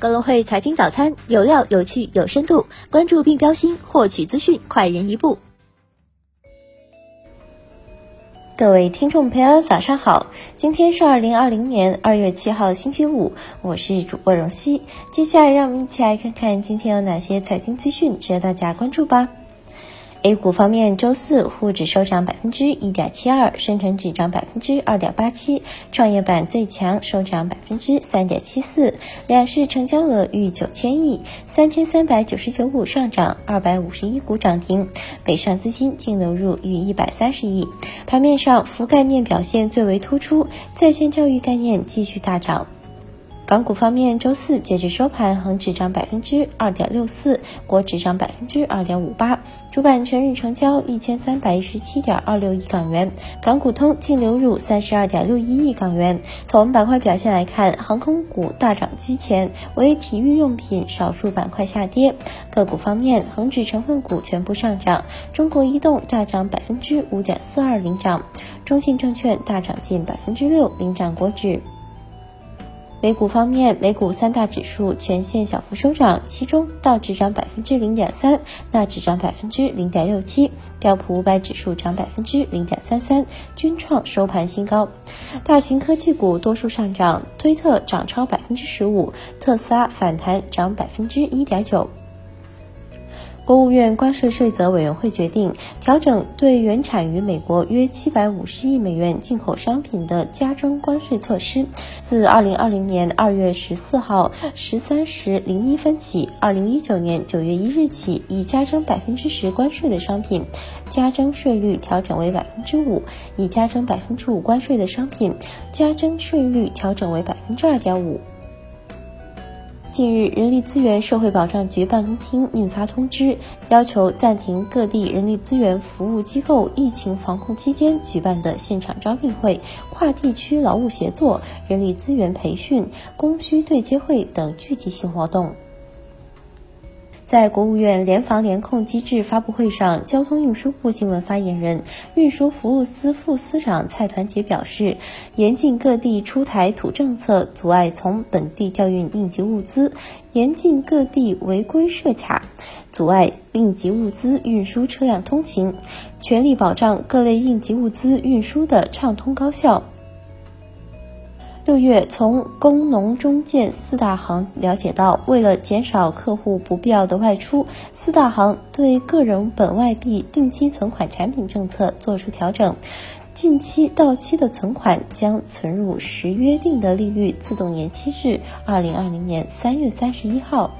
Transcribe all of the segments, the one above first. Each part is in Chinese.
格隆汇财经早餐有料、有趣、有深度，关注并标新，获取资讯快人一步。各位听众朋友，早上好，今天是二零二零年二月七号星期五，我是主播荣熙。接下来让我们一起来看看今天有哪些财经资讯值得大家关注吧。A 股方面，周四沪指收涨百分之一点七二，深成指涨百分之二点八七，创业板最强收涨百分之三点七四，两市成交额逾九千亿，三千三百九十九股上涨，二百五十一股涨停，北上资金净流入逾一百三十亿。盘面上，服概念表现最为突出，在线教育概念继续大涨。港股方面，周四截至收盘，恒指涨百分之二点六四，国指涨百分之二点五八，主板全日成交一千三百一十七点二六亿港元，港股通净流入三十二点六一亿港元。从板块表现来看，航空股大涨居前，为体育用品少数板块下跌。个股方面，恒指成分股全部上涨，中国移动大涨百分之五点四二领涨，中信证券大涨近百分之六领涨国指。美股方面，美股三大指数全线小幅收涨，其中道指涨百分之零点三，纳指涨百分之零点六七，标普五百指数涨百分之零点三三，均创收盘新高。大型科技股多数上涨，推特涨超百分之十五，特斯拉反弹涨百分之一点九。国务院关税税则委员会决定调整对原产于美国约七百五十亿美元进口商品的加征关税措施，自二零二零年二月十四号十三时零一分起，二零一九年九月一日起，已加征百分之十关税的商品，加征税率调整为百分之五；已加征百分之五关税的商品，加征税率调整为百分之二点五。近日，人力资源社会保障局办公厅印发通知，要求暂停各地人力资源服务机构疫情防控期间举办的现场招聘会、跨地区劳务协作、人力资源培训、供需对接会等聚集性活动。在国务院联防联控机制发布会上，交通运输部新闻发言人、运输服务司副司长蔡团结表示，严禁各地出台土政策阻碍从本地调运应急物资，严禁各地违规设卡，阻碍应急物资运输车辆通行，全力保障各类应急物资运输的畅通高效。六月，从工农中建四大行了解到，为了减少客户不必要的外出，四大行对个人本外币定期存款产品政策作出调整，近期到期的存款将存入时约定的利率自动延期至二零二零年三月三十一号。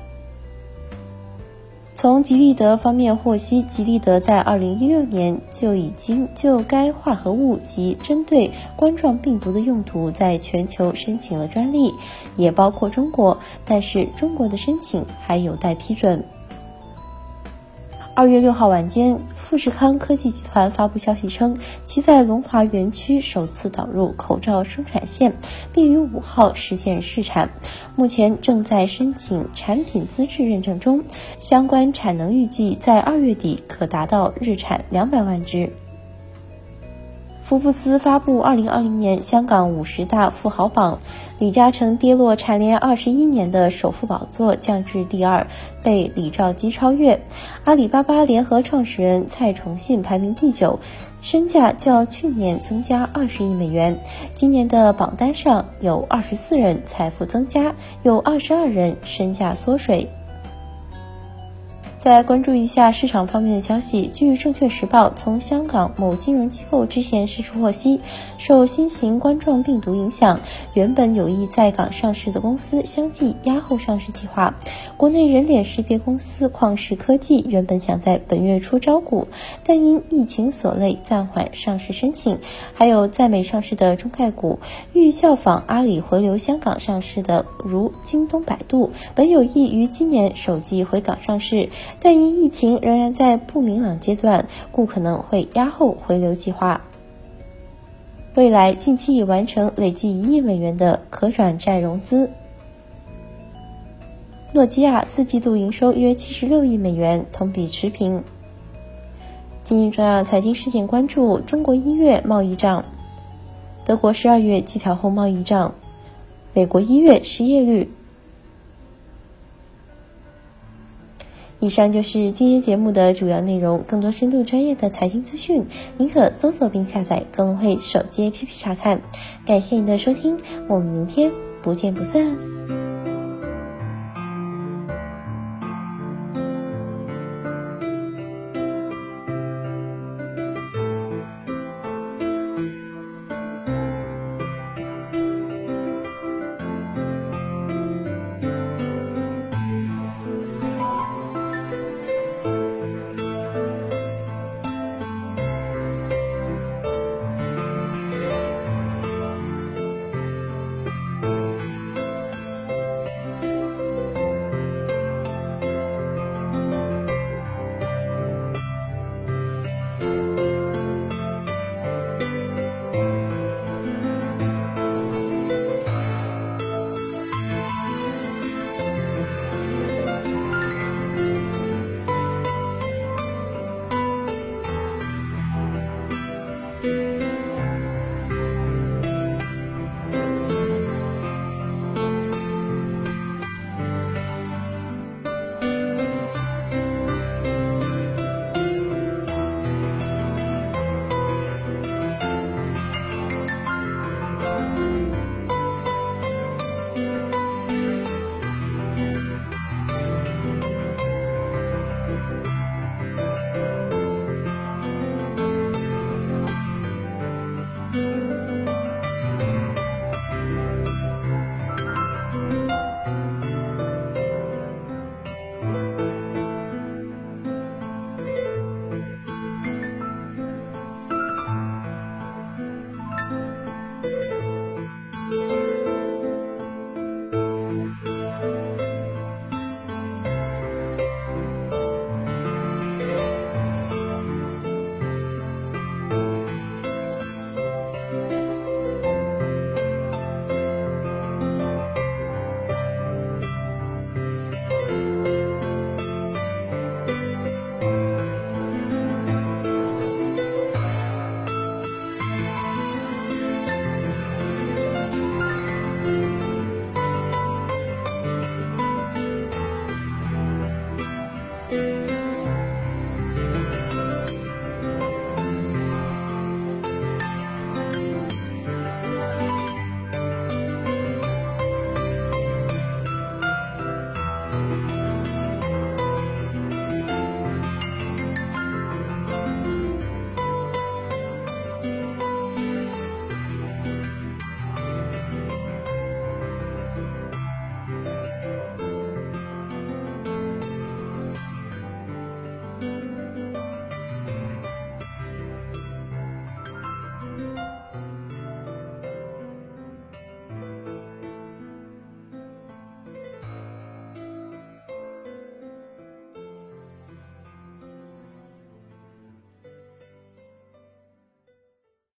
从吉利德方面获悉，吉利德在二零一六年就已经就该化合物及针对冠状病毒的用途在全球申请了专利，也包括中国，但是中国的申请还有待批准。二月六号晚间，富士康科技集团发布消息称，其在龙华园区首次导入口罩生产线，并于五号实现试产，目前正在申请产品资质认证中，相关产能预计在二月底可达到日产两百万只。福布斯发布二零二零年香港五十大富豪榜，李嘉诚跌落蝉联二十一年的首富宝座，降至第二，被李兆基超越。阿里巴巴联合创始人蔡崇信排名第九，身价较去年增加二十亿美元。今年的榜单上有二十四人财富增加，有二十二人身价缩水。再来关注一下市场方面的消息。据证券时报从香港某金融机构之前释出获悉，受新型冠状病毒影响，原本有意在港上市的公司相继压后上市计划。国内人脸识别公司旷视科技原本想在本月初招股，但因疫情所累暂缓上市申请。还有在美上市的中概股，欲效仿阿里回流香港上市的，如京东、百度，本有意于今年首季回港上市。但因疫情仍然在不明朗阶段，故可能会压后回流计划。未来近期已完成累计一亿美元的可转债融资。诺基亚四季度营收约七十六亿美元，同比持平。今日重要财经事件关注：中国一月贸易账，德国十二月季调后贸易账，美国一月失业率。以上就是今天节目的主要内容。更多深度专业的财经资讯，您可搜索并下载更会手机 APP 查看。感谢您的收听，我们明天不见不散。